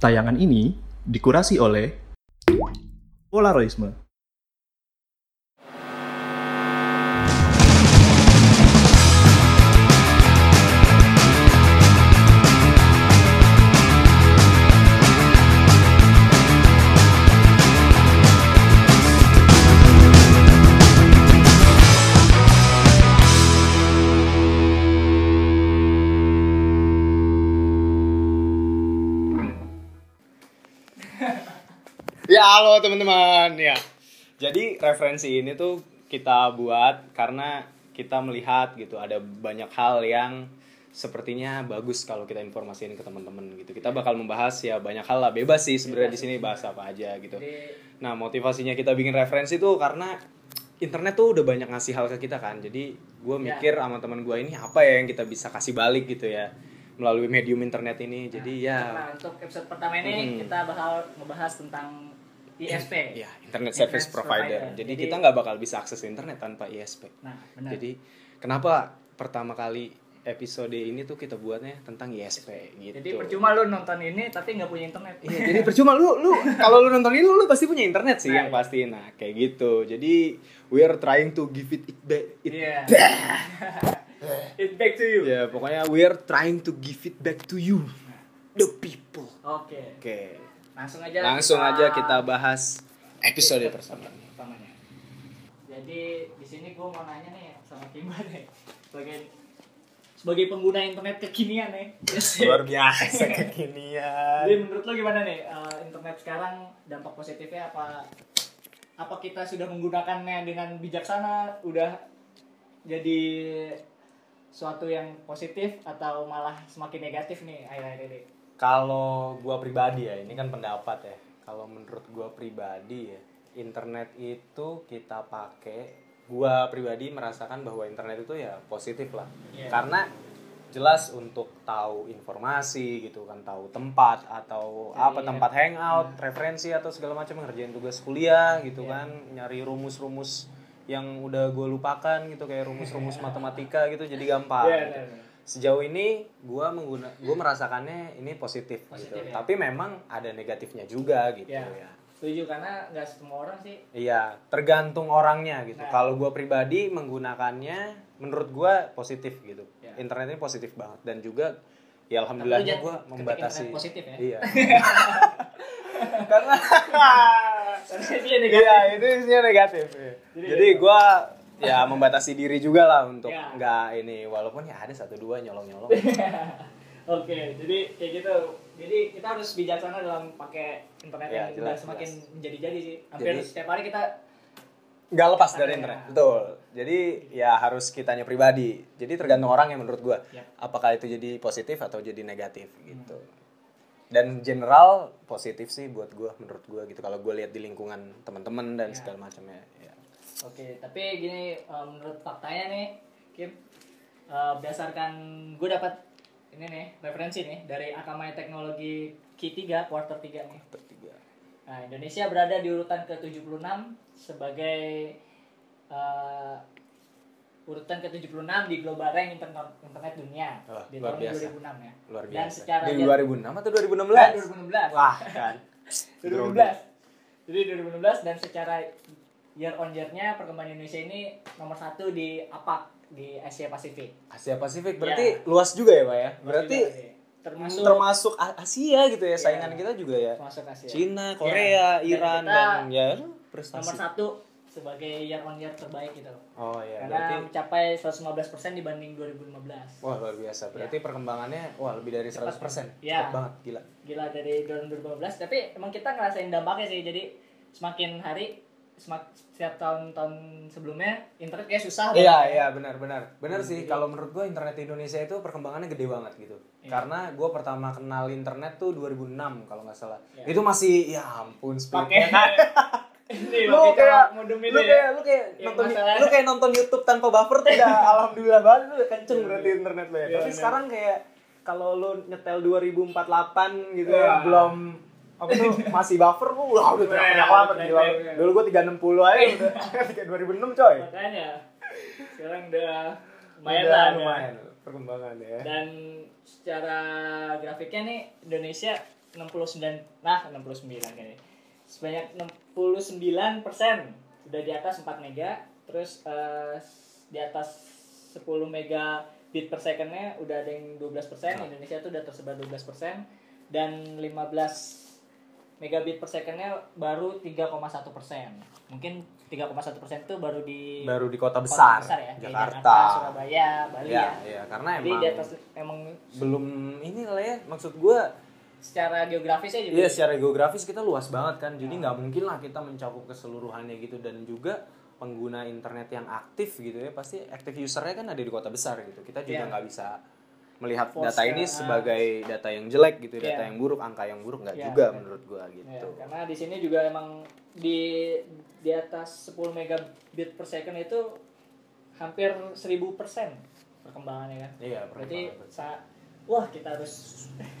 Tayangan ini dikurasi oleh Polaroisme. Ya halo teman-teman ya. Jadi referensi ini tuh kita buat karena kita melihat gitu ada banyak hal yang sepertinya bagus kalau kita informasiin ke teman-teman gitu. Kita bakal membahas ya banyak hal lah bebas sih sebenarnya di sini bahas apa aja gitu. Nah motivasinya kita bikin referensi tuh karena internet tuh udah banyak ngasih hal ke kita kan. Jadi gue mikir sama teman gue ini apa ya yang kita bisa kasih balik gitu ya melalui medium internet ini. Jadi ya Nah, untuk episode pertama ini Hmm. kita bakal ngebahas tentang ISP. Ya, internet service Internet provider. provider. Jadi, Jadi- kita nggak bakal bisa akses internet tanpa ISP. Nah, benar. Jadi kenapa pertama kali episode ini tuh kita buatnya tentang ISP gitu. Jadi percuma lu nonton ini tapi nggak punya internet. Iya, jadi percuma lu lu kalau lu nonton ini lu, lu pasti punya internet sih Nah, yang iya. pasti. Nah, kayak gitu. Jadi we are trying to give it it back. It, Iya. It back to you. Ya, pokoknya we are trying to give it back to you. The people. Oke. Oke. Langsung aja. Langsung aja kita bahas episode pertama. pertamanya. Jadi di sini gue mau nanya nih sama Kimba nih sebagai sebagai pengguna internet kekinian nih. Luar biasa kekinian. Jadi menurut lo gimana nih eh, internet sekarang dampak positifnya apa? Apa kita sudah menggunakannya dengan bijaksana? Udah jadi suatu yang positif atau malah semakin negatif nih akhir-akhir ini? Kalau gua pribadi ya, ini kan pendapat ya. Kalau menurut gua pribadi ya, internet itu kita pakai, gua pribadi merasakan bahwa internet itu ya positif lah. Iya. Karena jelas untuk tahu informasi gitu kan, tahu tempat atau Jadi, apa ya. tempat hangout, referensi atau segala macam ngerjain tugas kuliah gitu Iya. kan, nyari rumus-rumus yang udah gue lupakan gitu kayak rumus-rumus matematika gitu jadi gampang. Iya, gitu iya, iya. Sejauh ini gua mengguna gua merasakannya ini positif, Positif, gitu ya. tapi memang ada negatifnya juga gitu Iya. ya Setuju karena nggak semua orang sih iya tergantung orangnya gitu Nah. kalau gua pribadi menggunakannya menurut gua positif gitu Ya. internet ini positif banget dan juga ya alhamdulillahnya ketik membatasi positif ya. iya karena Karena dia negatif. Iya, itu isinya negatif. iya. Jadi Jadi, gitu. Ya membatasi diri juga lah untuk Ya. nggak ini walaupun ya ada satu dua nyolong nyolong Oke, jadi kayak gitu. Jadi kita harus bijaksana dalam pakai internet Ya, yang udah jelas, semakin jelas. menjadi-jadi sih. Hampir Jadi- setiap hari kita nggak lepas dari Ada, internet ya. betul jadi ya harus kitanya pribadi jadi tergantung orang yang menurut gua Yap. apakah itu jadi positif atau jadi negatif gitu dan general positif sih buat gua menurut gua gitu kalau gua lihat di lingkungan teman-teman dan Ya. segala macamnya ya. Oke, tapi gini eh, menurut faktanya nih, Kim, eh, berdasarkan gue dapat ini nih referensi nih dari Akamai Teknologi Q3 quarter 3 nih. Ketiga. Nah, Indonesia berada di urutan ke-76 sebagai eh, urutan ke-76 di Global Rank Internet, Internet Dunia Wah, di luar tahun biasa. 2006 ya. luar Dan biasa secara di jad- 2006 atau 2016 Eh, 2016. wah kan 2016. Jadi 2016 dan secara year on year-nya perkembangan Indonesia ini nomor satu di APAC di Asia Pasifik. Asia Pasifik berarti luas juga ya pak ya berarti Juga termasuk termasuk Asia gitu ya Iya. saingan kita juga ya termasuk Asia. Cina Ya. Korea Dan Iran kita dan ya nomor prestasi satu sebagai year on year terbaik gitu. oh ya Karena berarti mencapai 115% dibanding 2015. Wah luar biasa. Berarti perkenbangannya wah lebih dari 100%. Ya. Cepet banget, gila. Gila dari tahun 2015 tapi emang kita ngerasain dampaknya sih. Jadi semakin hari setiap tahun-tahun sebelumnya internet kayak susah Iya, banget. iya benar benar. Benar Hmm, sih kalau menurut gua internet di Indonesia itu perkembangannya gede banget gitu. Iya. Karena gua pertama kenal internet tuh 2006 kalau nggak salah. Iya. Itu masih ya ampun speednya. ini lu kayak lu ini ya. kayak lu kayak nonton masalah- lu kayak nonton YouTube tanpa buffer tuh udah alhamdulillah banget lu udah kenceng berarti internet lu ya. Iya, Tapi sekarang kayak kalau lu nyetel 2048 gitu ya belum apa tuh masih buffer lu wah udah Wah, banget gila. Dulu gua 360 aja udah kayak 2006 coy. Makanya sekarang udah lumayan Udah lah. lumayan perkembangannya ya. Dan secara grafiknya nih Indonesia 69 nah 69 kayaknya sebanyak 69 persen udah di atas 4 mega terus eh, di atas 10 mega bit per secondnya udah ada yang 12 persen Indonesia tuh udah tersebar 12 persen dan 15 megabit per secondnya baru 3,1 persen mungkin 3,1 persen itu baru di baru di kota kota besar, ya kayak Jakarta. Surabaya Bali ya, ya, ya, karena jadi emang di atas emang belum ini lah ya maksud gua secara geografisnya juga Iya secara geografis kita luas banget kan, jadi nggak mungkin lah kita mencakup keseluruhannya gitu dan juga pengguna internet yang aktif gitu ya pasti active usernya kan ada di kota besar gitu. Kita juga Iya. nggak bisa melihat Force data ini ya. sebagai data yang jelek gitu, data Iya. yang buruk, angka yang buruk nggak Iya, juga iya. menurut gua Ya, gitu. karena di sini juga emang di di atas 10 megabit per second itu hampir 1000 persen perkembangannya kan. Iya, Berarti perkembangan. sa- wah kita harus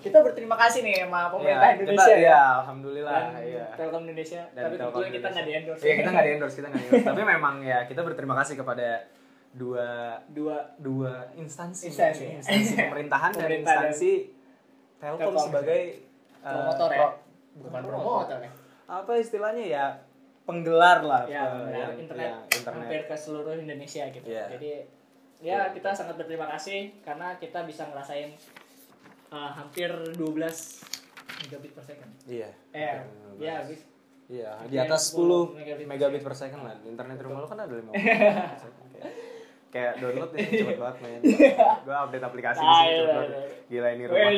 kita berterima kasih nih sama pemerintah Iya, Indonesia kita, ya. ya, alhamdulillah Dan iya. Telkom Indonesia. Dan Tapi kebetulan kita nggak di endorse. Iya kita nggak di endorse, kita nggak di endorse. Tapi memang ya kita berterima kasih kepada dua dua dua instansi, Instansi. instansi pemerintahan dan instansi Telkom, Telkom. sebagai uh, promotor ya. pro- Bukan promotor ya. apa istilahnya ya penggelar lah Ya, uh, benar. yang- internet, ya, internet. hampir ke seluruh Indonesia gitu. Iya. Jadi ya kita sangat berterima kasih karena kita bisa ngerasain uh, hampir 12 megabit per second. Iya. Eh, Betul. ya habis. Iya, di atas 10 megabit, megabit per second lah. Internet rumah lo kan ada 50 megabit per second. Kayak- download nih cepet banget main. Gua update aplikasi di Ah, sini iya, cepet banget. iya. Gila ini rumah.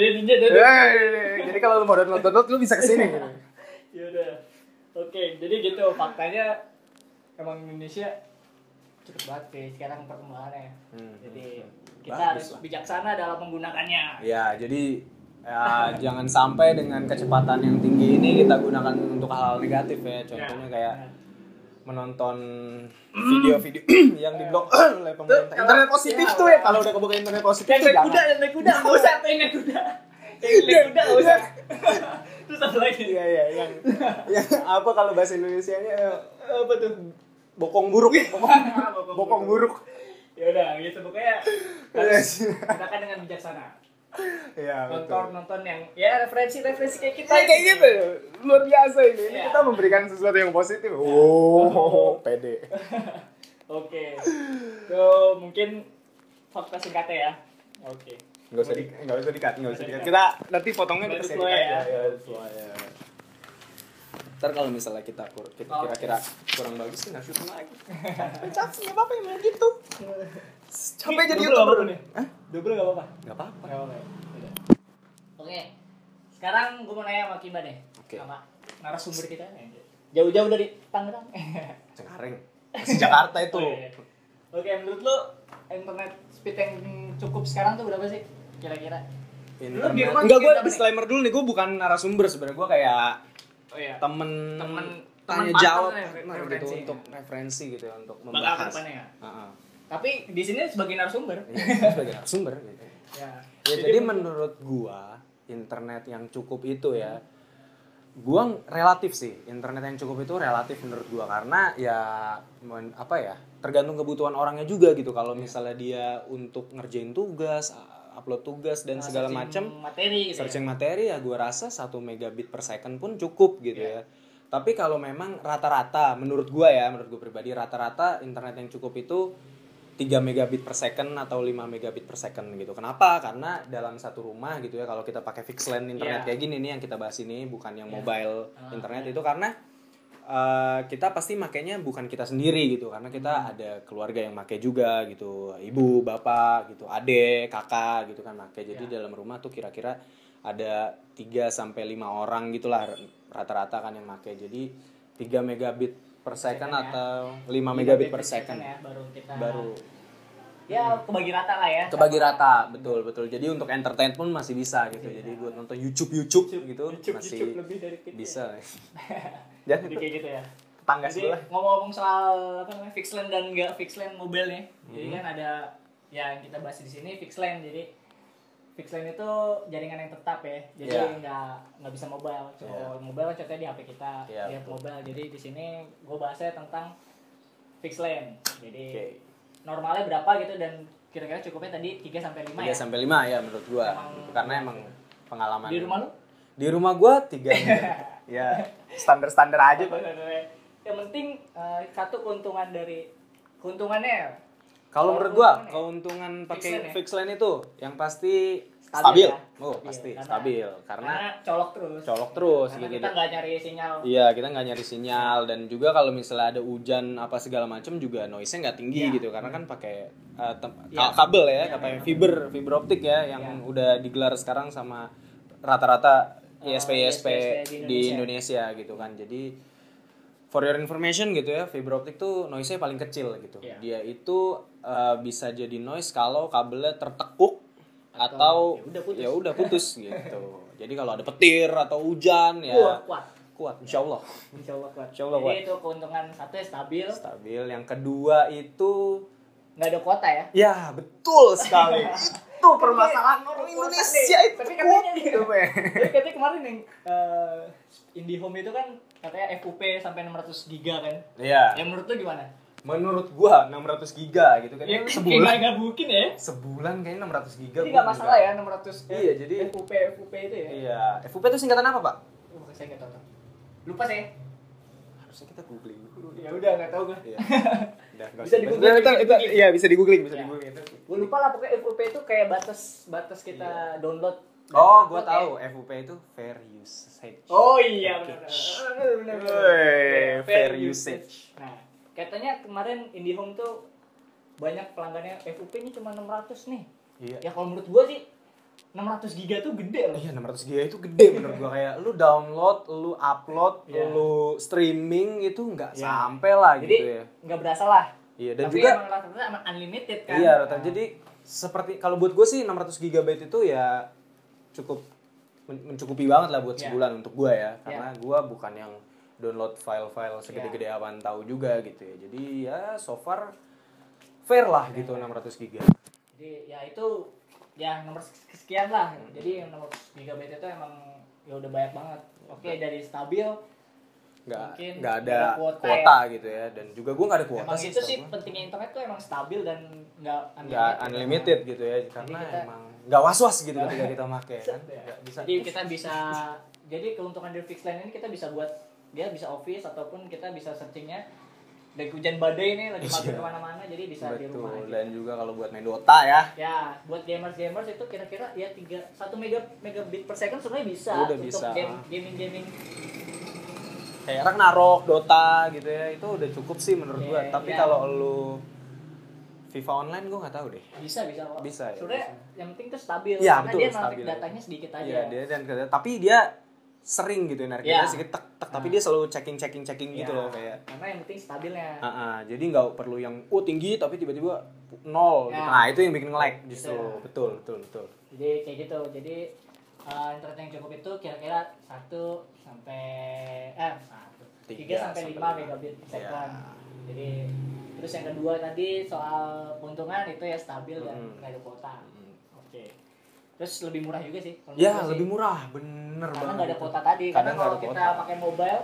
jadi- kalau lu mau download download lu bisa ke sini gitu. Yaudah. Oke, jadi gitu faktanya emang Indonesia cepet banget sih sekarang perkembangannya. Hmm, Jadi hmm. kita Bagus harus lah. bijaksana dalam menggunakannya. Ya, jadi ya, jangan sampai dengan kecepatan yang tinggi ini kita gunakan untuk hal-hal negatif ya. Contohnya Ya, kayak ya. Menonton video-video yang diblok oleh pemerintah. Tuh, Internet positif ya, tuh ya kalau udah kebuka internet positif Yang tuh naik kuda, yang naik kuda, nggak usah yang naik kuda. Yang naik kuda nggak usah. Terus apa lagi? Iya iya yang yang apa kalau bahasa Indonesianya eh, Apa tuh? bokong buruk. Bokong, bokong buruk. Ya udah, gitu pokoknya harus gunakan dengan bijaksana. Iya Nonton betul. nonton yang ya referensi referensi kayak kita. Nah, kayak gitu luar biasa ini. Ini Iya. kita memberikan sesuatu yang positif. Oh, pede. Oke. Tuh mungkin fakta singkatnya ya. Oke. Nggak usah di nggak usah dikat, nggak usah dikat. Kita nanti potongnya kita aja. ya. Ya, ya. Ntar kalau misalnya kita kur- kita kira-kira kurang bagus sih nggak syuting lagi. Capek nggak apa-apa yang gitu. Capek jadi youtuber. Hah? Double gak apa-apa. Nggak apa-apa. Gak apa-apa. ya? Oke. Sekarang gue mau nanya sama Kimba deh. Oke. Sama narasumber kita. Jauh-jauh dari Tangerang. Cengkareng. Masih Jakarta itu. Oh, iya. Oke, menurut lu internet speed yang cukup sekarang tuh berapa sih? Kira-kira? Lu rumah Enggak, gue nih? disclaimer dulu nih, gue bukan narasumber sebenarnya, gue kayak Oh iya. temen Temen tanya temen jawab nah, gitu untuk referensi gitu ya, untuk Bakal ke membahas. depannya ya. Tapi di sini sebagai narasumber. Iya, sebagai narasumber gitu. ya. Ya, jadi menurut gua internet yang cukup itu ya gua relatif sih internet yang cukup itu relatif menurut gua karena ya men- apa ya tergantung kebutuhan orangnya juga gitu kalau misalnya dia untuk ngerjain tugas upload tugas dan Nah, segala macam materi gitu searching materi ya gua rasa satu megabit per second pun cukup gitu Iya. ya tapi kalau memang rata-rata menurut gua ya menurut gua pribadi rata-rata internet yang cukup itu 3 megabit per second atau 5 megabit per second gitu. Kenapa? Karena dalam satu rumah gitu ya kalau kita pakai fixed line internet Iya. kayak gini nih yang kita bahas ini bukan yang Iya. mobile Ah, internet itu karena eh, kita pasti makainya bukan kita sendiri gitu karena kita Hmm. ada keluarga yang make juga gitu. Ibu, bapak gitu, adik, kakak gitu kan make. Jadi Iya. dalam rumah tuh kira-kira ada 3 sampai 5 orang gitulah rata-rata kan yang make. Jadi 3 megabit per second Second ya. atau 5 megabit per second ya baru kita baru. Ya kebagi rata lah ya. Kebagi rata betul betul. Jadi untuk entertain pun masih bisa gitu. Jadi buat nonton YouTube YouTube, gitu YouTube, masih YouTube lebih dari kita bisa. Jangan jadi kayak gitu ya. tetangga jadi sebelah. ngomong-ngomong soal apa namanya fixed line dan nggak fixed line mobile nih. Jadi Hmm. kan ada ya yang kita bahas di sini fixed line jadi fixed line itu jaringan yang tetap ya. Jadi Iya. nggak nggak bisa mobile. Kalau Iya. mobile kan contohnya di HP kita Iya, di mobile. Jadi di sini gue bahasnya tentang fixed line. Jadi oke. normalnya berapa gitu dan kira-kira cukupnya tadi 3 sampai 5 tiga ya? sampai lima ya menurut gua. Emang- karena emang pengalaman. di rumah lu? Di rumah gua 3 Ya, standar-standar aja, Pak. yang penting eh, satu keuntungan dari keuntungannya Kalau menurut gua keuntungan ya? pakai line ya? fixed line itu yang pasti Stabil stabil. ya? Oh, Iya, pasti karena- stabil karena colok terus colok terus karena gitu. kita nggak nyari sinyal Iya, kita nggak nyari sinyal dan juga kalau misalnya ada hujan apa segala macam juga noise-nya nggak tinggi Iya. gitu karena kan pakai uh, ka- kabel ya, Iya, pakai fiber fiber optik ya yang Iya. udah digelar sekarang sama rata-rata Oh, ISP ISP ISP di Indonesia gitu kan. Jadi for your information gitu ya, fiber optik tuh noise-nya paling kecil gitu. Iya. Dia itu uh, bisa jadi noise kalau kabelnya tertekuk atau, ya udah putus. ya udah putus gitu. Jadi kalau ada petir atau hujan ya Wah, kuat kuat insya Allah Insya Allah kuat. Insya Allah Jadi kuat. itu keuntungan satu ya stabil, stabil yang kedua itu nggak ada kuota ya. ya betul sekali itu permasalahan orang Kuota Indonesia nih. itu Tapi katanya nih, Gitu. Jadi katanya kemarin yang uh, IndiHome itu kan katanya FUP sampai 600 giga kan. Iya. Yang menurut lu gimana? menurut gua 600 giga gitu kan Ya, sebulan nggak mungkin ya. sebulan kayaknya 600 giga Jadi gua nggak masalah ya 600 ya. Iya, jadi- FUP FUP itu ya. iya FUP itu singkatan apa pak Oh, saya nggak tahu. Lupa saya. harusnya kita googling dulu Ya udah nggak tahu gue. Iya. Udah, nggak Bisa Itu- itu- bisa di-googling. iya bisa di googling bisa Iya. di googling Gue lupa lah pokoknya FUP itu kayak batas batas kita download. Oh ya. tahu FUP itu fair usage Oh iya benar. Fair usage. Nah, katanya kemarin IndiHome tuh banyak pelanggannya FUP ini cuma 600 nih. iya Ya kalau menurut gua sih 600 giga tuh gede loh. Iya 600 giga itu gede menurut gua kayak lu download, lu upload, Iya. lu streaming itu nggak Iya. sampai lah Jadi gitu ya. nggak berasa lah. Iya dan Tapi juga emang rata-rata unlimited kan. iya rata Nah, jadi seperti kalau buat gue sih 600 gigabyte itu ya cukup men- mencukupi banget lah buat Iya. sebulan untuk gua ya karena gua bukan yang download file-file segede-gede Iya. apaan tahu juga gitu ya. Jadi ya so far fair lah gitu 600 giga. Jadi ya itu ya nomor sekian lah. Jadi yang nomor gigabyte itu emang ya udah banyak banget. Oke dari stabil nggak Mungkin nggak ada kuota, kuota gitu ya dan juga gua nggak ada kuota emang sih itu sih pentingnya internet tuh emang stabil dan nggak nggak unlimited gitu ya karena kita- emang nggak was was gitu ketika kita make kan nggak bisa Jadi kita bisa jadi keuntungan dari fixed line ini kita bisa buat dia bisa office ataupun kita bisa searchingnya dari hujan badai ini lagi Iya. ke mana-mana jadi bisa di rumah betul aja. dan juga kalau buat main Dota ya Ya, buat gamers gamers itu kira-kira ya tiga satu mega megabit per second sebenarnya bisa Udah untuk bisa. game gaming gaming. kayak Ragnarok Dota gitu ya itu udah cukup sih menurut gua Iya, tapi iya. kalau lu FIFA online gua nggak tahu deh Bisa bisa kok. Bisa ya, Sebenarnya yang penting tuh stabil Iya, karena betul, dia narik datanya sedikit aja. Iya dia dan tapi dia sering gitu narik kita sedikit tek tek tapi Nah. dia selalu checking checking checking gitu Iya, loh kayak Karena yang penting stabilnya. Ah, ah, jadi nggak perlu yang oh tinggi tapi tiba-tiba nol. Ya. Nah itu yang bikin nge-lag justru. Gitu. Betul betul betul. Jadi kayak gitu. Jadi uh, internet yang cukup itu kira-kira satu sampai eh satu Tiga tiga sampai sampai lima megabit per Iya. second. Jadi terus yang kedua tadi soal keuntungan itu ya stabil dan nggak ada kuota. Mm. Oke. Terus lebih murah juga sih. Ya sih. lebih murah bener Karena banget. nggak ada kuota tadi. Karena nggak kalau kita kuota. pakai mobile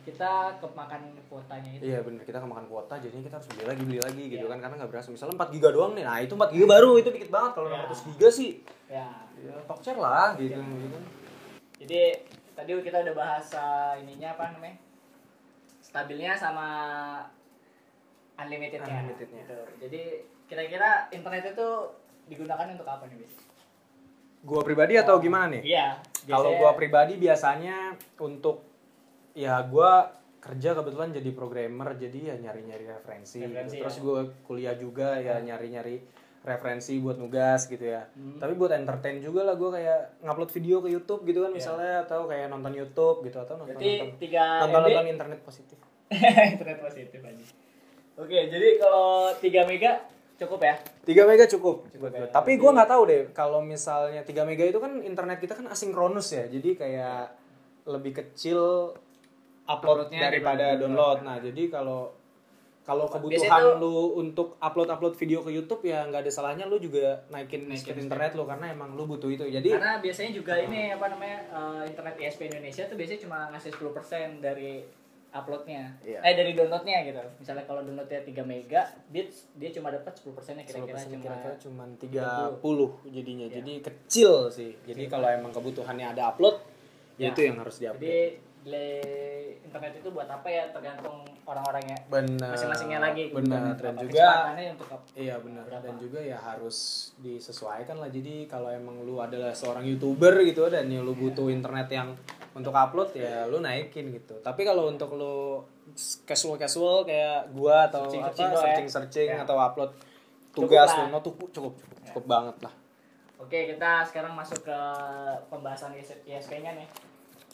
kita kemakan kuotanya itu. Iya bener kita kemakan kuota jadinya kita harus beli lagi beli lagi gitu Iya. kan karena nggak berasa misalnya 4 giga doang nih nah itu 4 giga baru itu dikit banget kalau Iya. 600 giga sih Ya. ya share lah gitu, Iya. gitu kan Jadi tadi kita udah bahas uh, ininya apa namanya? Stabilnya sama unlimitednya. Unlimitednya. Gitu. Jadi kira-kira internet itu digunakan untuk apa nih, Bis? gua pribadi atau gimana nih Iya. kalau gua pribadi biasanya untuk ya gua kerja kebetulan jadi programmer jadi ya nyari-nyari referensi, Referensi, gitu. terus ya. gua kuliah juga ya nyari-nyari referensi buat nugas gitu ya Hmm. tapi buat entertain juga lah gua kayak ngupload video ke YouTube gitu kan Iya. misalnya atau kayak nonton YouTube gitu atau nonton Berarti nonton, 3 nonton, nonton internet positif internet positif aja. Oke, jadi kalau 3 mega cukup ya? 3 mega cukup, Cukup ya. Tapi gua nggak tahu deh kalau misalnya 3 mega itu kan internet kita kan asinkronus ya. Jadi kayak lebih kecil upload Uploadnya daripada download. download. Nah, jadi kalau kalau Biasanya kebutuhan tuh- lu untuk upload-upload video ke YouTube ya nggak ada salahnya lu juga naikin Naikin speed speed. internet lu karena emang lu butuh itu. Jadi Karena biasanya juga ini apa namanya eh, internet ISP Indonesia tuh biasanya cuma ngasih 10% dari uploadnya, Iya. eh dari downloadnya gitu. Misalnya kalau downloadnya 3 mega, dia dia cuma dapat 10 nya 10% kira-kira cuma kira-kira cuma 30 jadinya. Jadi kecil sih. Jadi kalau emang kebutuhannya ada upload Ya, Ya. itu yang harus diupdate. Jadi delay internet itu buat apa ya tergantung orang-orangnya Benar. masing-masingnya lagi. Benar. Apa Dan juga untuk? Iya benar Berapa? dan juga ya harus disesuaikan lah jadi kalau emang lu adalah seorang youtuber gitu dan ya lu butuh internet yang untuk upload ya lu naikin gitu tapi kalau untuk lu casual casual kayak gua atau Searching- apa searching ya. searching searching Ya. atau upload Cukup tugas lu tuh cukup cukup banget lah Oke, kita sekarang masuk ke pembahasan ISP-nya nih.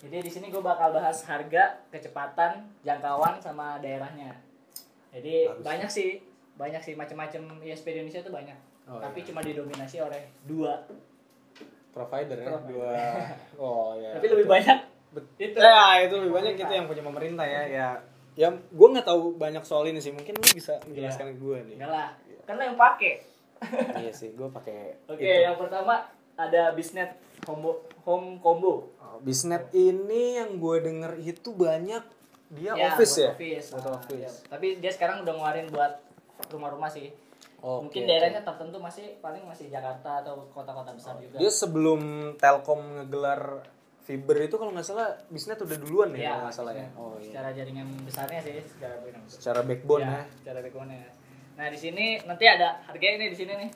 Jadi di sini gue bakal bahas harga, kecepatan, jangkauan sama daerahnya. Jadi Bagus. banyak sih, banyak sih macam-macam ISP di Indonesia itu banyak. Oh, Tapi iya. cuma didominasi oleh dua. Provider ya Provider. dua oh ya Tapi lebih banyak itu. ya itu lebih banyak itu yang punya pemerintah ya ya ya gue nggak tahu banyak soal ini sih mungkin lu bisa menjelaskan ke gue nih Enggak lah, kan lo yang pakai. iya sih gue pakai Oke, itu. yang pertama ada Bisnet Combo Home Combo. Oh, Bisnet ini yang gue denger itu banyak dia Ya, office ya Office. Buat Nah, office. ya. Tapi dia sekarang udah ngeluarin buat rumah-rumah sih. Oke, Mungkin daerahnya tertentu masih paling masih Jakarta atau kota-kota besar juga. dia sebelum Telkom ngegelar fiber itu kalau nggak salah Bisnet udah duluan ya, Iya, kalau nggak salah ya oh iya Secara jaringan besarnya sih, secara besar. secara backbone ya, Secara backbone-nya. Nah, di sini nanti ada harganya nih di sini nih.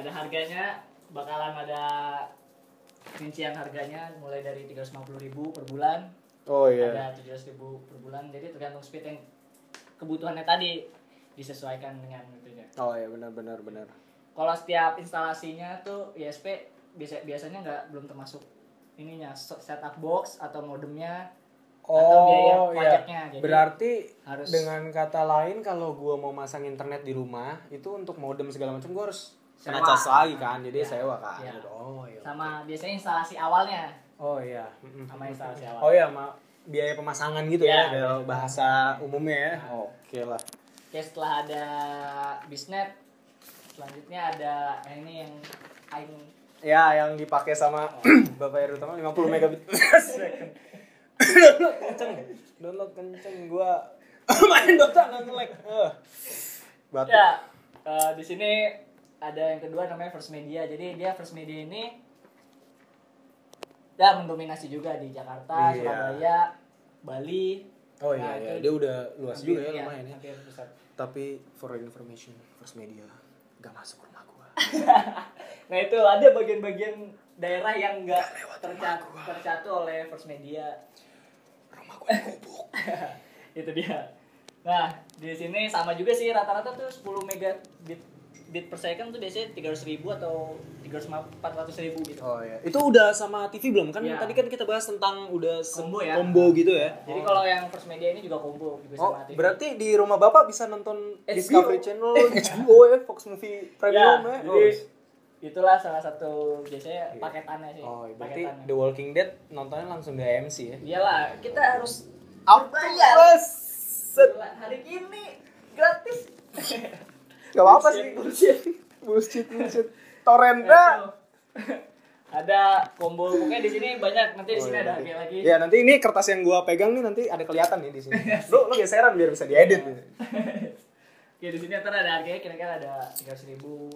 Ada harganya bakalan ada rincian harganya mulai dari 350.000 per bulan oh iya ada 700.000 per bulan. Jadi tergantung speed yang kebutuhannya tadi disesuaikan dengan itu ya. oh iya benar benar benar Kalau setiap instalasinya tuh ISP biasa biasanya nggak belum termasuk ininya setup box atau modemnya atau biaya Oh pajaknya. iya. Jadi Berarti harus- dengan kata lain kalau gua mau masang internet di rumah itu untuk modem segala macam gua harus kena Sewa. cas lagi kan. Jadi Iya. sewa kan. Iya. Oh iya. sama biasanya instalasi awalnya Oh iya. Sama instalasi awal. Oh iya, ma biaya pemasangan gitu Iya, ya, kalau bahasa umumnya ya. Oke lah. Oke setelah ada bisnet selanjutnya ada eh, ini yang aing Ya, yang dipakai sama Bapak Heru Tama 50 megabit. download kenceng. Download kenceng gua main Dota nggak nge-lag. Eh. Batuk. ya eh, di sini ada yang kedua namanya First Media. Jadi dia First Media ini ya mendominasi juga di Jakarta, Iya. Surabaya, Bali. Oh iya, Nah, iya. dia udah luas juga ya iya, lumayan ya. Tapi for information, First Media gak masuk rumah gua. Nah itu ada bagian-bagian daerah yang enggak tercat tercatu oleh First Media. Rumah gua digubuk. itu dia. Nah, di sini sama juga sih rata-rata tuh 10 megabit bit per second tuh biasanya 300 ribu atau 300 400 ribu gitu. Oh iya. Itu udah sama TV belum? Kan Iya. tadi kan kita bahas tentang udah Combo ya. combo gitu ya. Jadi kalau yang First Media ini juga combo juga Oh, sama TV. berarti di rumah Bapak bisa nonton HBO. Discovery Channel, HBO ya, Fox Movie Premium ya. jadi itulah salah satu biasanya Iya. paketannya sih. Oh, berarti paketannya. The Walking Dead nontonnya langsung di AMC ya. Iyalah, kita harus Out bayar. Hari ini gratis. Gak apa-apa sih. Bullshit. Bullshit, bullshit. Torrent Nah, itu. ada combo pokoknya di sini banyak nanti di Oh, sini iya, ada nanti. harga lagi Ya nanti ini kertas yang gua pegang nih nanti ada kelihatan nih di sini. Lu lu geseran biar bisa diedit. nih. ya di sini ntar ada harganya kira-kira ada tiga ribu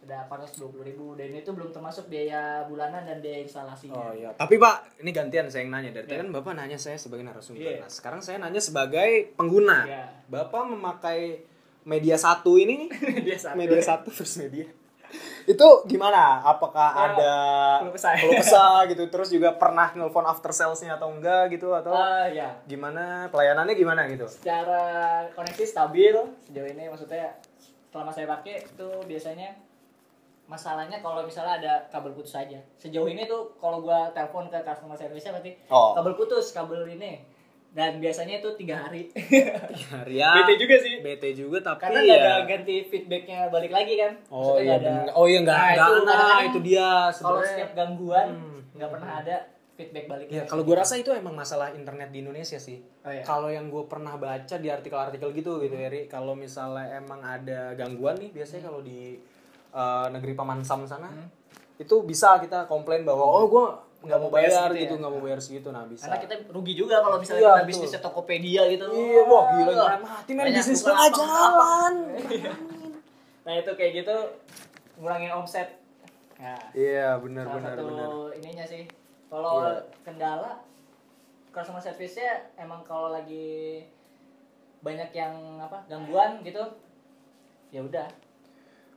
ada empat ratus dua puluh ribu dan itu belum termasuk biaya bulanan dan biaya instalasinya Oh iya. Tapi Pak, ini gantian saya yang nanya. Dari tadi Iya. kan Bapak nanya saya sebagai narasumber. Iya. Nah, sekarang saya nanya sebagai pengguna. Iya. Bapak memakai media satu ini nih, dia satu media satu first media. Itu gimana? Apakah Ya, ada keluh kesah. gitu? Terus juga pernah nelfon after salesnya atau enggak gitu? Atau Ah, ya gimana? Pelayanannya gimana gitu? secara koneksi stabil sejauh ini maksudnya selama saya pakai itu biasanya masalahnya kalau misalnya ada kabel putus aja sejauh ini tuh kalau gua telepon ke customer service berarti Oh. kabel putus kabel ini dan biasanya itu tiga hari Harian. BT juga sih BT juga tapi karena ya. nggak ada ganti feedbacknya balik lagi kan Oh Maksudnya iya, nggak ada oh iya enggak Nah, itu nah, itu dia kalau setiap gangguan Hmm. nggak pernah ada feedback balik Ya, kalau gue rasa itu emang masalah internet di Indonesia sih. Oh, iya. Kalau yang gue pernah baca di artikel-artikel gitu gitu, Eri, kalau misalnya emang ada gangguan nih, biasanya kalau di uh, negeri Paman Sam sana, itu bisa kita komplain bahwa oh gue nggak mau bayar gitu, ya? nggak mau bayar segitu, nah bisa. karena kita rugi juga kalau misalnya Iya, kita bisnisnya Tokopedia gitu Iya, wah gila mati men Banyak bisnis lapak- jalan. nah itu kayak gitu ngurangin omset nah Iya benar salah benar satu benar. ininya sih Kalau Iya. kendala customer service-nya emang kalau lagi banyak yang apa gangguan gitu ya udah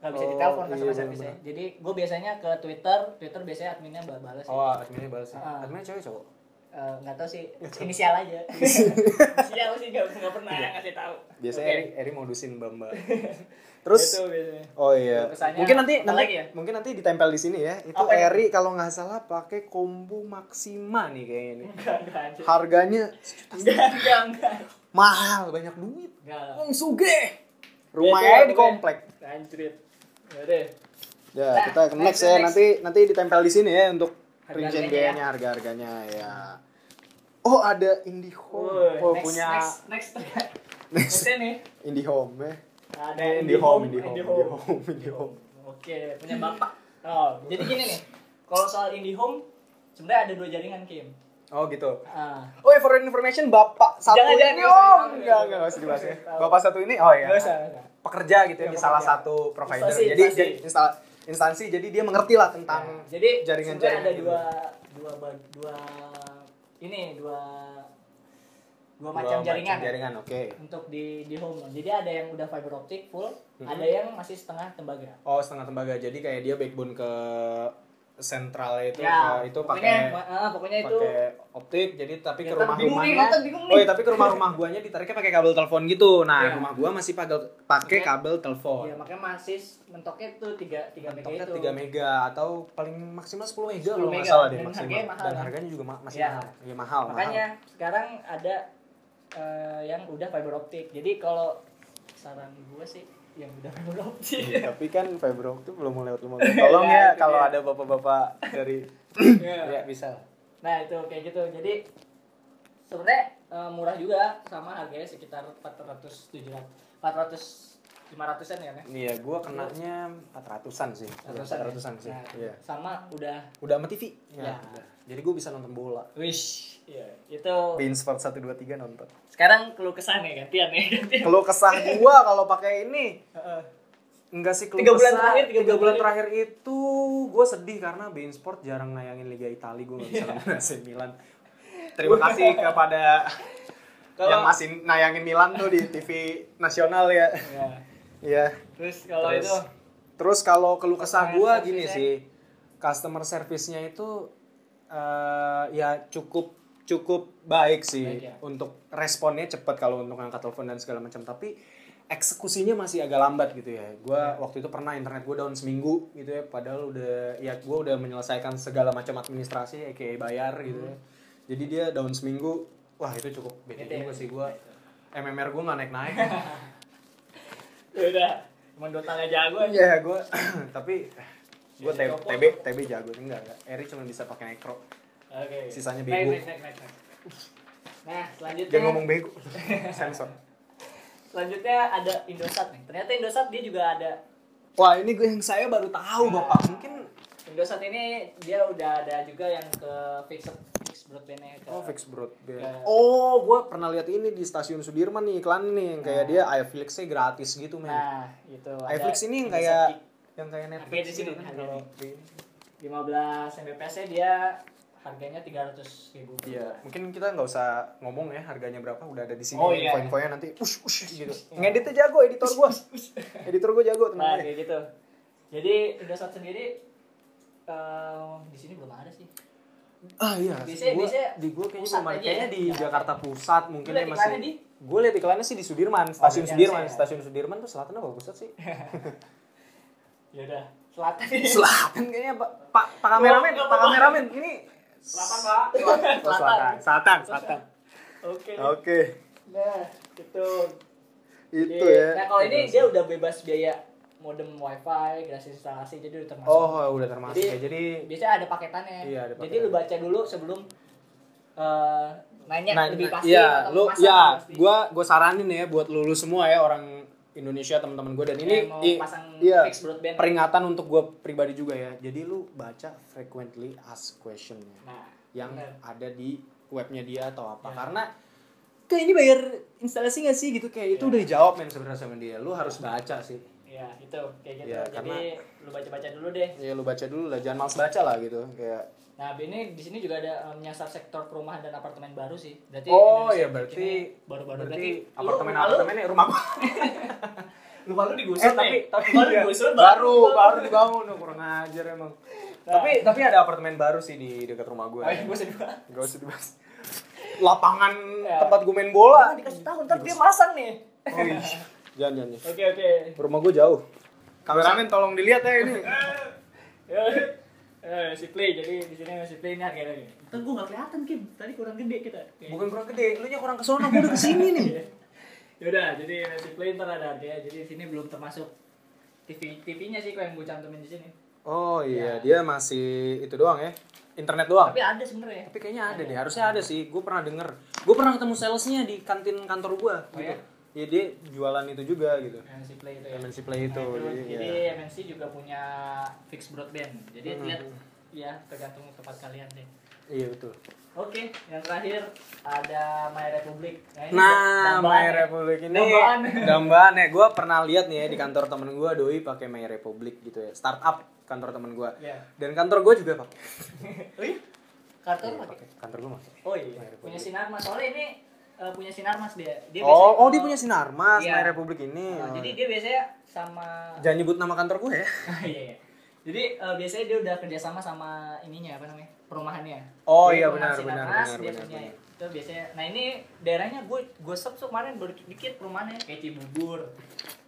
nggak bisa Oh, ditelepon iya, customer service-nya. bener-bener. Jadi gue biasanya ke Twitter, Twitter biasanya adminnya bal- balas sih. Oh, adminnya balas. ya? Ah. Adminnya cewek cowok. Eh, nggak tahu sih inisial aja. inisial sih nggak nggak pernah ngasih tahu. Biasanya Oke. Eri, Eri modusin Mbak Mbak. Terus Itu biasanya. Oh iya. Kesannya Mungkin nanti nanti ya? mungkin nanti ditempel di sini ya. Itu ya? Eri kalau nggak salah pakai combo maksima nih kayaknya nih. Enggak, enggak. Harganya enggak, enggak, enggak. mahal, banyak duit. Enggak. Wong suge. Rumahnya Iya, di komplek. Anjrit. Ya deh. Ya, Nah, kita ke next next, ya. next. Nanti nanti ditempel di sini ya untuk rincian ya. biayanya, harga-harganya ya. Oh, ada IndiHome. Oh, next, punya next, next, next. nih. IndiHome ya. Ada IndiHome, IndiHome, IndiHome, IndiHome. Oke, punya bapak. Oh, jadi gini nih. Kalau soal IndiHome, sebenarnya ada dua jaringan Kim. Oh, gitu. Ah, Oh, ya, for information Bapak satu Jangan, jangan, ini usah oh, enggak, nggak enggak, usah dibahas ya. Bapak satu ini, oh ya. nggak usah, nggak usah. Pekerja gitu ya Ya, di salah satu provider. Instansi, jadi instansi. jadi instal- instansi jadi dia mengerti lah tentang Nah, jadi jaringan sebenarnya ada jaringan dua dua ba- dua ini dua dua macam jaringan. jaringan, oke. Untuk di di home. Jadi ada yang udah fiber optic full, Mhm. ada yang masih setengah tembaga. Oh, setengah tembaga. Jadi kayak dia backbone ke sentral itu Ya, ke- itu pakai ah, pokoknya itu pakai optik jadi tapi ke Ya, rumah tapi bingung nih, rumahnya nonton bingung nih. oh iya tapi ke rumah rumah guanya ditariknya pakai kabel telepon gitu nah Iya. rumah gua masih pakai pakai kabel telepon ya makanya masih mentoknya tuh 3 3 mega itu. 3 mega atau paling maksimal 10 mega 10 kalau nggak salah deh dan maksimal harganya mahal, dan harganya juga ma- masih Ya. mahal ya mahal Makanya sekarang ada eh, yang udah fiber optik. Jadi kalau saran gue sih yang udah fiber optik. mahal. tapi kan fiber optik belum mau lewat rumah gua. tolong ya Ya, kalau dia. ada bapak-bapak dari Ya. ya bisa Nah itu kayak gitu. Jadi sebenarnya eh, murah juga sama harganya sekitar 400 700 400 500-an ya kan? Iya, gua kenanya 400-an sih. 400-an, 400-an sih. Nah, Iya. Sama udah Udah sama TV. Ya. udah. Jadi gua bisa nonton bola. wish. Iya, itu Bein Sport 1 2 3 nonton. sekarang keluh kesah nih gantian ya, gantian. Kesah gua kalau pakai ini Heeh. enggak sih keluh Tiga bulan terakhir, tiga tiga bulan bulan terakhir itu gua sedih karena Bein Sport jarang nayangin Liga Italia gua enggak bisa nonton AC Milan. Terima kasih kepada Kalau- yang masih nayangin Milan tuh di TV nasional ya. Ya. Iya. Terus kalau Terus- itu Terus kalau keluh kesah gua gini sih, customer service-nya itu eh, ya cukup cukup baik sih Baik ya. untuk responnya cepat kalau untuk angkat telepon dan segala macam tapi eksekusinya masih agak lambat gitu ya. Gua waktu itu pernah internet gua down seminggu gitu ya, padahal udah ya gua udah menyelesaikan segala macam administrasi ya kayak bayar gitu ya. Jadi dia down seminggu, wah itu cukup bete juga sih gua. MMR gua nggak naik-naik. ya udah emang Dota gak jago aja. Iya, gue tapi gue TB. TB TB jago enggak enggak. Eri cuma bisa pakai necro. Oke. Sisanya bego. naik, naik, naik, naik. Nah, selanjutnya Jangan ngomong bego. Sensor. selanjutnya ada Indosat nih. Ternyata Indosat dia juga ada Wah, ini gue yang saya baru tahu, Nah. Bapak. Mungkin Indosat ini dia udah ada juga yang ke fix fix broadband-nya ke Oh, fix broadband. Ya. Oh, gue pernah lihat ini di stasiun Sudirman nih iklan nih yang kayak dia iFlix-nya gratis gitu, men. Nah, itu ada iFlix ini yang kayak yang kayak Netflix di sini, gitu kan harganya. kalau di- 15 Mbps-nya dia harganya 300 ribu. Iya, mungkin kita nggak usah ngomong ya harganya berapa, udah ada di sini Oh, iya. info-infonya nanti ush ush gitu. Ngeditnya jago editor gua. editor gua jago Nah, tenang aja. kayak gitu. Jadi Indosat sendiri eh, di sini belum ada sih. Ah iya, Biasanya- gua, biasanya di gua kayaknya aja kayaknya ya, di Jakarta. Jakarta Pusat mungkin ya masih. di? Gue liat iklannya sih di Sudirman, stasiun berarti Sudirman, ya. stasiun Sudirman tuh selatan apa pusat sih? Ya udah, selatan selatan kayaknya Pak Pak Pak kameramen, Pak kameramen ini Selatan, Pak. Oh, selatan, selatan, selatan. Oke. Oke, Nah, itu. itu Jadi, ya. Nah, kalau ini dia udah bebas biaya modem wifi, gratis instalasi, jadi udah termasuk. Oh, udah termasuk Jadi- ya. Jadi Biasanya ada paketannya. Iya, ada Jadi paketan. lu baca dulu sebelum eh, nanya Nah, lebih pasti iya, atau lu ya, pasti. gua gua saranin ya buat lu, lu semua ya orang Indonesia teman-teman gue dan ini mau i- pasang iya, peringatan untuk gue pribadi juga ya. Jadi lu baca frequently asked questionnya Nah, yang bener. ada di webnya dia atau apa Ya. karena kayak ini bayar instalasi gak sih gitu kayak itu Ya. udah dijawab men sebenarnya sama dia. Lu harus baca sih. Ya, itu kayak gitu. Ya, Jadi karena- lu baca-baca dulu deh. ya lu baca dulu lah jangan males baca lah gitu kayak Nah, ini di sini juga ada um, menyasar sektor perumahan dan apartemen baru sih. Berarti oh Indonesia ya berarti baru-baru berarti lu- apartemen lu- apartemennya rumah gua Rumah lu digusur eh tapi nih. tapi lu iya, digusur baru baru dibangun oh, kurang ajar emang Nah. tapi tapi ada apartemen baru sih di dekat rumah gue Ayo, gue sedih banget. gak usah dibahas lapangan Ya. tempat gue main bola Dikasih tahu ntar dia masang nih. oh, iya. jangan jangan. Oke, oke. rumah gue jauh kameramen tolong dilihat ya ini Ya. Eh, si play jadi di sini si play ini harga lagi. Ntar gue nggak kelihatan Kim, tadi kurang gede kita. bukan kurang gede lu nya kurang ke sana gue udah ke sini nih Yaudah, jadi si play ntar ada harga. Jadi di sini belum termasuk TV TV-nya sih kok yang gue cantumin di sini. oh Ya. iya dia masih itu doang ya internet doang Tapi ada sebenarnya. tapi kayaknya ada deh harusnya ada sih gue pernah denger gue pernah ketemu salesnya di kantin kantor gue Oh, gitu ya? Ya dia jualan itu juga gitu MNC Play itu ya. MNC Play itu, Nah, jadi, jadi ya. MNC juga punya fixed broadband. Jadi Hmm. lihat ya tergantung tempat kalian deh. iya betul Oke, yang terakhir ada My Republic. ini Nah, My ya. Republic ini Dambaan. dambaan ya. Gue pernah lihat nih ya di kantor temen gue doi pakai My Republic gitu ya. Startup kantor temen gue. Iya. Dan kantor gue juga pakai. Oh iya? Kartu Iya, pakai. Kantor gue pakai. Oh iya, punya sinar mas. Soalnya ini eh, punya sinar mas dia. dia Oh, biasanya oh dia punya sinar mas Iya. My Republic ini. Nah, Oh. jadi dia biasanya sama Jangan nyebut nama kantor gue ya. iya, iya. Jadi eh, biasanya dia udah kerjasama sama ininya apa namanya perumahannya. Oh, Dia iya, benar, Sinarmas, benar, dia benar, punya benar. itu biasanya. Nah ini daerahnya gue gue tuh kemarin baru dikit perumahannya kayak Cibubur.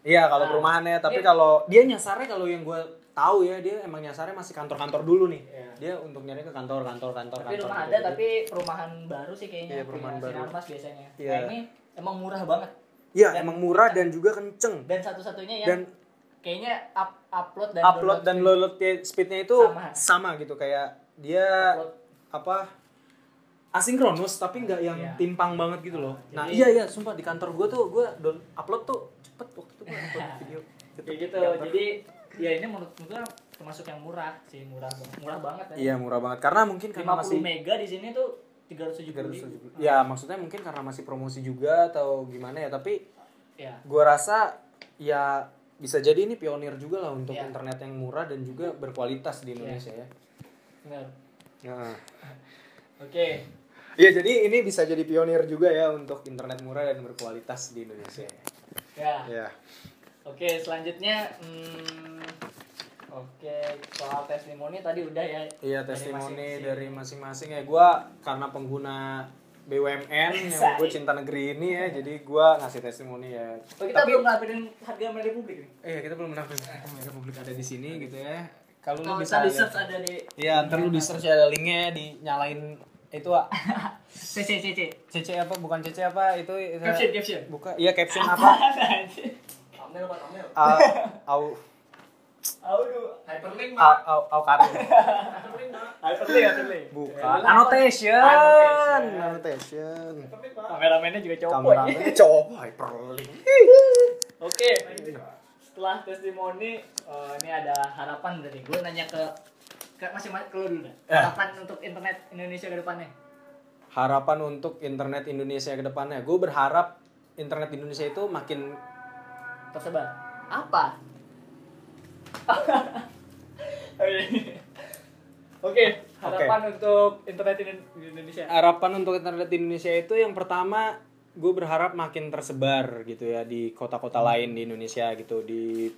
Iya kalau Nah, perumahannya, tapi dia- kalau dia nyasarnya kalau yang gue tahu ya dia emang nyasarnya masih kantor-kantor dulu nih. Iya. Dia untuk nyari ke kantor-kantor kantor Tapi kantor. rumah gitu. ada tapi perumahan baru sih kayaknya. Iya, perumahan baru. Sinarmas biasanya. Iya. Nah ini emang murah banget. Iya Dan- emang murah dan juga kenceng. Dan satu-satunya yang Dan kayaknya up, upload dan upload dan speed. download speednya itu Sama. sama. gitu kayak dia Upload. apa asinkronus tapi nggak yang Iya. timpang banget gitu loh. Jadi- Nah iya iya sumpah di kantor gue tuh gue upload tuh cepet waktu itu gue upload video. Kayak gitu. Jadi ya ini menurut gue termasuk yang murah sih, murah murah banget ya. Iya murah banget karena mungkin karena 50 masih mega di sini tuh 370 ribu. 370. Ya maksudnya mungkin karena masih promosi juga atau gimana ya tapi Ya. gue rasa ya bisa jadi ini pionir juga lah untuk Iya. internet yang murah dan juga berkualitas di Indonesia ya. Benar. Nah. Oke. Iya jadi ini bisa jadi pionir juga ya untuk internet murah dan berkualitas di Indonesia. Ya. Ya. Oke, selanjutnya hmm, Oke, soal testimoni tadi udah ya. Iya testimoni dari masing-masing ya. Gua karena pengguna BUMN yang gue cinta negeri ini ya, jadi gua ngasih testimoni ya. Oh, kita Tapi- belum ngambilin harga Mary Republik nih. Eh kita belum menampilkan Republik ada di sini gitu ya. Kalau lu Kalau bisa lihat- search ada di Iya, ntar lu di search ada linknya dinyalain itu ah CC CC. CC apa bukan CC apa itu, itu Caption caption. buka iya caption apa Au au hyperlink au au, au karin Hyperlink hyperlink. bukan annotation Annotation. annotation Kameramennya juga cowok. kameramen cowok hyperlink Oke. Setelah testimoni, eh, ini ada harapan dari gue nanya ke ke masing-masing ke lu dulu dah. Ya. Harapan untuk internet Indonesia ke depannya. harapan untuk internet Indonesia ke depannya gue berharap internet Indonesia itu makin Tersebar. Apa? Oke, harapan untuk internet di Indonesia. harapan untuk internet di Indonesia itu yang pertama gue berharap makin tersebar gitu ya di kota-kota lain di Indonesia gitu di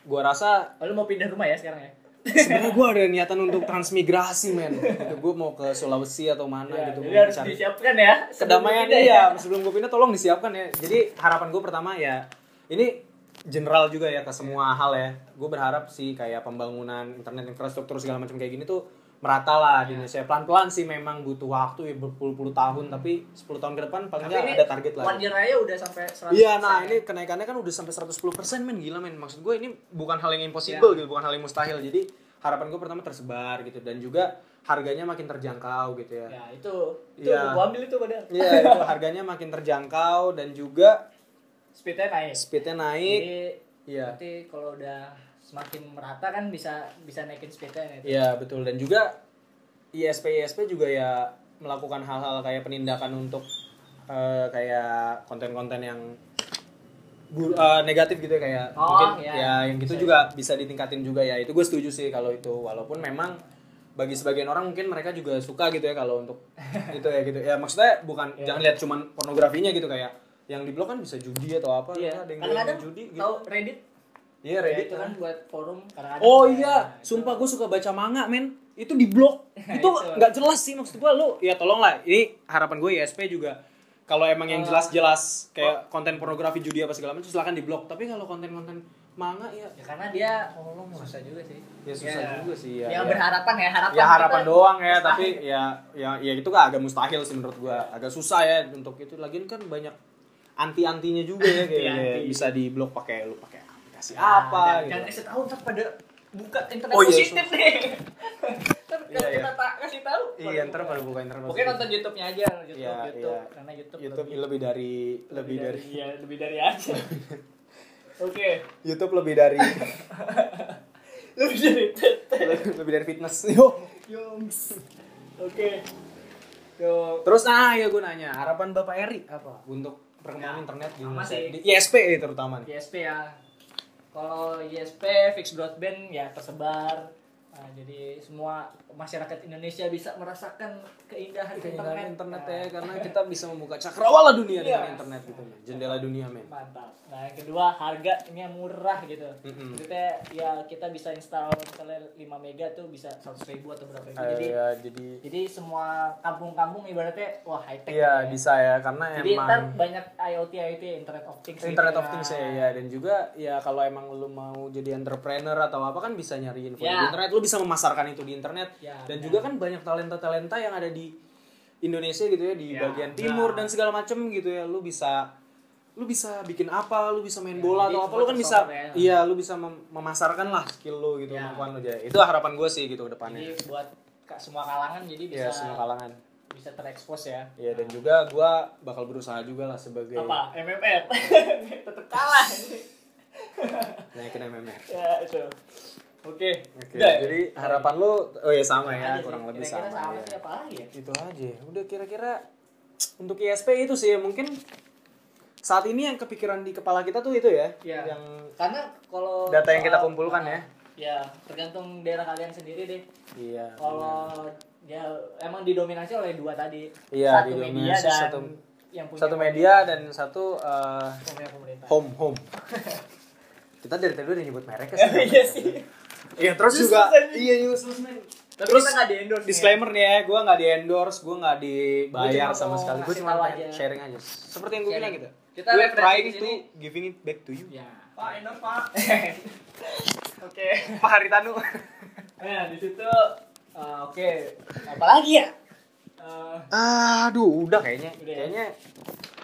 gue rasa Oh, lu mau pindah rumah ya sekarang ya? sebenarnya gue ada niatan untuk transmigrasi men gitu gue mau ke Sulawesi atau mana Ya, gitu jadi harus cari disiapkan ya. sebelum kedamaian iya sebelum gue pindah tolong disiapkan ya jadi harapan gue pertama ya ini general juga ya ke semua hal ya gue berharap sih kayak pembangunan internet infrastruktur segala macam kayak gini tuh merata lah di Indonesia pelan-pelan sih memang butuh waktu ya berpuluh-puluh tahun tapi 10 tahun ke depan paling nggak ada target lah One year aja udah sampai 100%. Iya, nah ini kenaikannya kan udah sampai 110% men gila men. Maksud gue ini bukan hal yang impossible Iya. gitu, bukan hal yang mustahil. Jadi harapan gue pertama tersebar gitu dan juga harganya makin terjangkau gitu ya. Ya, itu itu Iya. gua ambil itu padahal. Iya, itu harganya makin terjangkau dan juga Speednya naik. speednya naik. Jadi Iya. nanti kalau udah semakin merata kan bisa bisa naikin speednya nih. Iya, betul dan juga ISP ISP juga ya melakukan hal-hal kayak penindakan untuk eh, kayak konten-konten yang eh, negatif gitu ya kayak Oh, mungkin iya. ya yang gitu Bisa, juga bisa ditingkatin juga ya itu gue setuju sih kalau itu walaupun memang bagi sebagian orang mungkin mereka juga suka gitu ya kalau untuk itu ya gitu ya maksudnya bukan Iya. jangan lihat cuman pornografinya gitu kayak yang di blog kan bisa judi atau apa Iya. ya, ada yang Kadang-kadang judi gitu tahu Reddit? iya Ya, Reddit itu kan buat forum kadang-kadang. Oh Ya, iya, itu. sumpah gue suka baca manga men. Itu di blog. itu nggak jelas sih maksud gue lu. Ya tolong lah. Ini harapan gue ISP juga. Kalau emang yang Oh. jelas-jelas kayak konten pornografi judi apa segala macam silakan di blog. Tapi kalau konten-konten manga ya Ya karena dia susah juga sih. Ya, susah juga sih, ya, Ya, ya. berharapan ya harapan. ya harapan kita doang ya mustahil. tapi ya ya ya itu kan agak mustahil sih menurut gua agak susah ya untuk itu lagian kan banyak anti-antinya juga ya kayak Anti-anti. bisa di blog pakai lu pakai aplikasi Nah, apa dan, gitu Dan kasih tahu ntar pada buka internet Oh, iya, positif nih. Ntar Iya, iya. kita tak kasih tahu. iya ntar pada buka internet Mungkin nonton YouTube-nya aja, YouTube, Iya, YouTube. iya. Karena YouTube, YouTube lebih dari lebih dari Iya, lebih dari aja. Oke. YouTube lebih dari Lebih dari lebih dari fitness yo Yungs. Oke. Yo. terus nah ya gue nanya harapan bapak Eri apa untuk perkembangan Ya, internet di Indonesia sih. di ISP ya terutama nih ISP ya. Kalau ISP fix broadband ya tersebar. Nah, jadi semua masyarakat Indonesia bisa merasakan keindahan, keindahan internet, Nah, ya karena kita bisa membuka cakrawala dunia Iya. dengan internet gitu jendela dunia men Mantap. Nah, yang kedua harganya murah gitu. Mm-mm. Maksudnya ya kita bisa install misalnya 5 mega tuh bisa 100 ribu atau berapa ribu. Eh, Jadi ya, jadi jadi semua kampung-kampung ibaratnya wah high tech. iya bisa ya karena Jadi ntar emang banyak IoT IoT Internet of Things. gitu Internet of ya. Things ya, ya dan juga ya kalau emang lu mau jadi entrepreneur atau apa kan bisa nyari info Ya. di internet lu bisa memasarkan itu di internet Ya, dan benar. juga kan banyak talenta-talenta yang ada di Indonesia gitu ya di Ya, bagian benar. timur dan segala macem gitu ya lu bisa lu bisa bikin apa lu bisa main Ya, bola atau apa lu kan bisa ya. iya lu bisa mem- memasarkan lah skill lu gitu Ya. kemampuan lu jadi itu harapan gue sih gitu ke depannya Jadi buat semua kalangan jadi bisa ya semua kalangan bisa terekspos ya. ya dan juga gue bakal berusaha juga lah sebagai Apa? MMR. Tetap kalah. naikin MMR ya itu. Oke. Oke, Udah ya? jadi harapan lu oh ya sama ya, kurang lebih Kira-kira sama, sama ya. sih apa lagi ya? Itu aja. Udah kira-kira untuk ISP itu sih ya, mungkin saat ini yang kepikiran di kepala kita tuh itu ya, Iya. yang Karena kalau Data yang kita kumpulkan ya. Ya, tergantung daerah kalian sendiri deh. iya. Kalau ya emang didominasi oleh dua tadi. Iya, satu media dan satu- yang punya satu media dan satu punya pemerintah. home home. kita dari tadi udah nyebut merek ya. Iya sih. Iya, terus Useless juga iya useless men. Tapi Terus kita nggak di-endorse nih ya. disclaimer nih ya, gue nggak di endorse, gue nggak dibayar Gua sama mau sekali, gue cuma aja. sharing aja. Seperti yang gue bilang gitu. Kita We're trying di to giving it back to you. Ya. Pak, endorse pak. Oke. Pak Haritanu. Nah, di situ eh, oke. Apalagi ya? Eh, Aduh, udah kayaknya. Udah ya? Kayaknya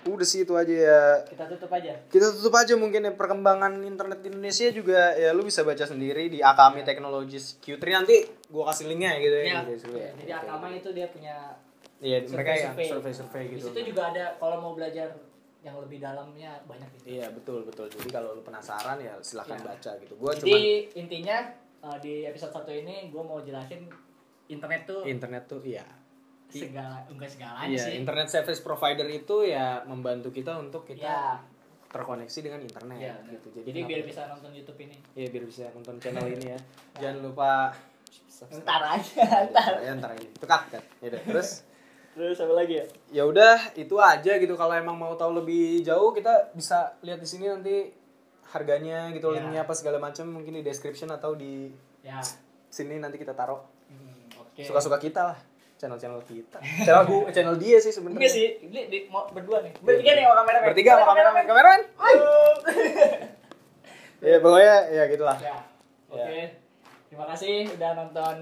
udah sih itu aja ya. kita tutup aja. Kita tutup aja mungkin ya perkembangan internet di Indonesia juga ya lu bisa baca sendiri di Akami Technologies Q3 nanti gua kasih linknya gitu ya. Ya, di deskripsi. ya, jadi Akama itu dia punya Iya, mereka ya survei-survei. gitu. situ juga ada kalau mau belajar yang lebih dalamnya banyak gitu. Iya, betul betul. Jadi kalau lu penasaran ya silahkan Ya. baca gitu. Gua Jadi cuman intinya eh, di episode satu ini gue mau jelasin internet tuh internet tuh iya. Segala enggak segalanya Iya, sih. internet service provider itu ya membantu kita untuk kita Ya, terkoneksi dengan internet ya, gitu. Jadi, kenapa- biar bisa nonton YouTube ini. Iya biar bisa nonton channel ini ya. Jangan lupa Ntar aja, ntar. ya ntar ini. Tekat kan. Ya udah. Terus Terus apa lagi ya? ya udah itu aja gitu kalau emang mau tahu lebih jauh kita bisa lihat di sini nanti harganya gitu Ya. linknya apa segala macam mungkin di description atau di Ya. sini nanti kita taruh Hmm, Oke. suka-suka kita lah channel-channel kita channel gua channel dia sih sebenarnya Enggak sih, ini di, mau berdua nih. Bertiga nih sama kameramen. bertiga sama kameramen kameramen ya pokoknya ya gitulah Ya. Oke. Terima kasih udah nonton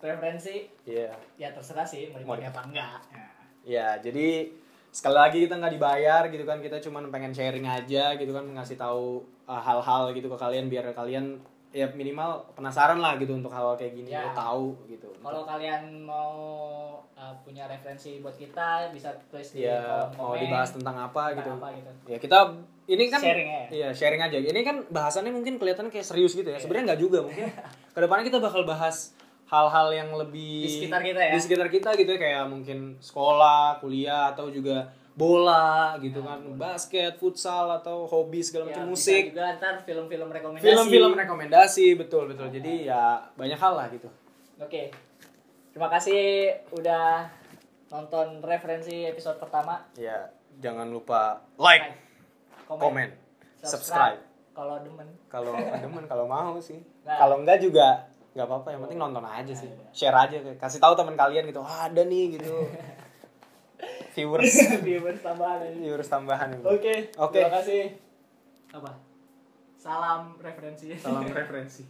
referensi. iya Ya terserah sih mau dipakai apa enggak. Ya. Ya, jadi sekali lagi kita nggak dibayar gitu kan, kita cuma pengen sharing aja gitu kan, ngasih tahu uh, hal-hal gitu ke kalian biar kalian ya minimal penasaran lah gitu untuk hal-hal kayak gini, Ya. tahu gitu. Kalau kalian mau uh, punya referensi buat kita bisa tulis di ya kolom mau komen. dibahas tentang apa Tentang gitu. apa gitu. Ya kita ini kan Sharing ya? Iya, sharing aja. Ini kan bahasannya mungkin kelihatan kayak serius gitu ya. Sebenarnya nggak juga mungkin. Ke depannya kita bakal bahas hal-hal yang lebih Di sekitar kita ya? Di sekitar kita gitu ya kayak mungkin sekolah, kuliah atau juga bola gitu kan basket futsal atau hobi segala Ya, macam musik. juga ntar film-film rekomendasi. film-film rekomendasi betul betul. Jadi ya banyak hal lah gitu. Oke. Terima kasih udah nonton referensi episode pertama. ya jangan lupa like komen subscribe Kalau demen. kalau temen kalau mau sih. Nah. kalau enggak juga nggak apa-apa yang penting nonton aja sih. Share aja kasih tahu teman kalian gitu ah, ada nih gitu viewers Viewers tambahan aja. viewers tambahan ini Oke. Oke. Terima kasih. Apa? Salam referensi. salam referensi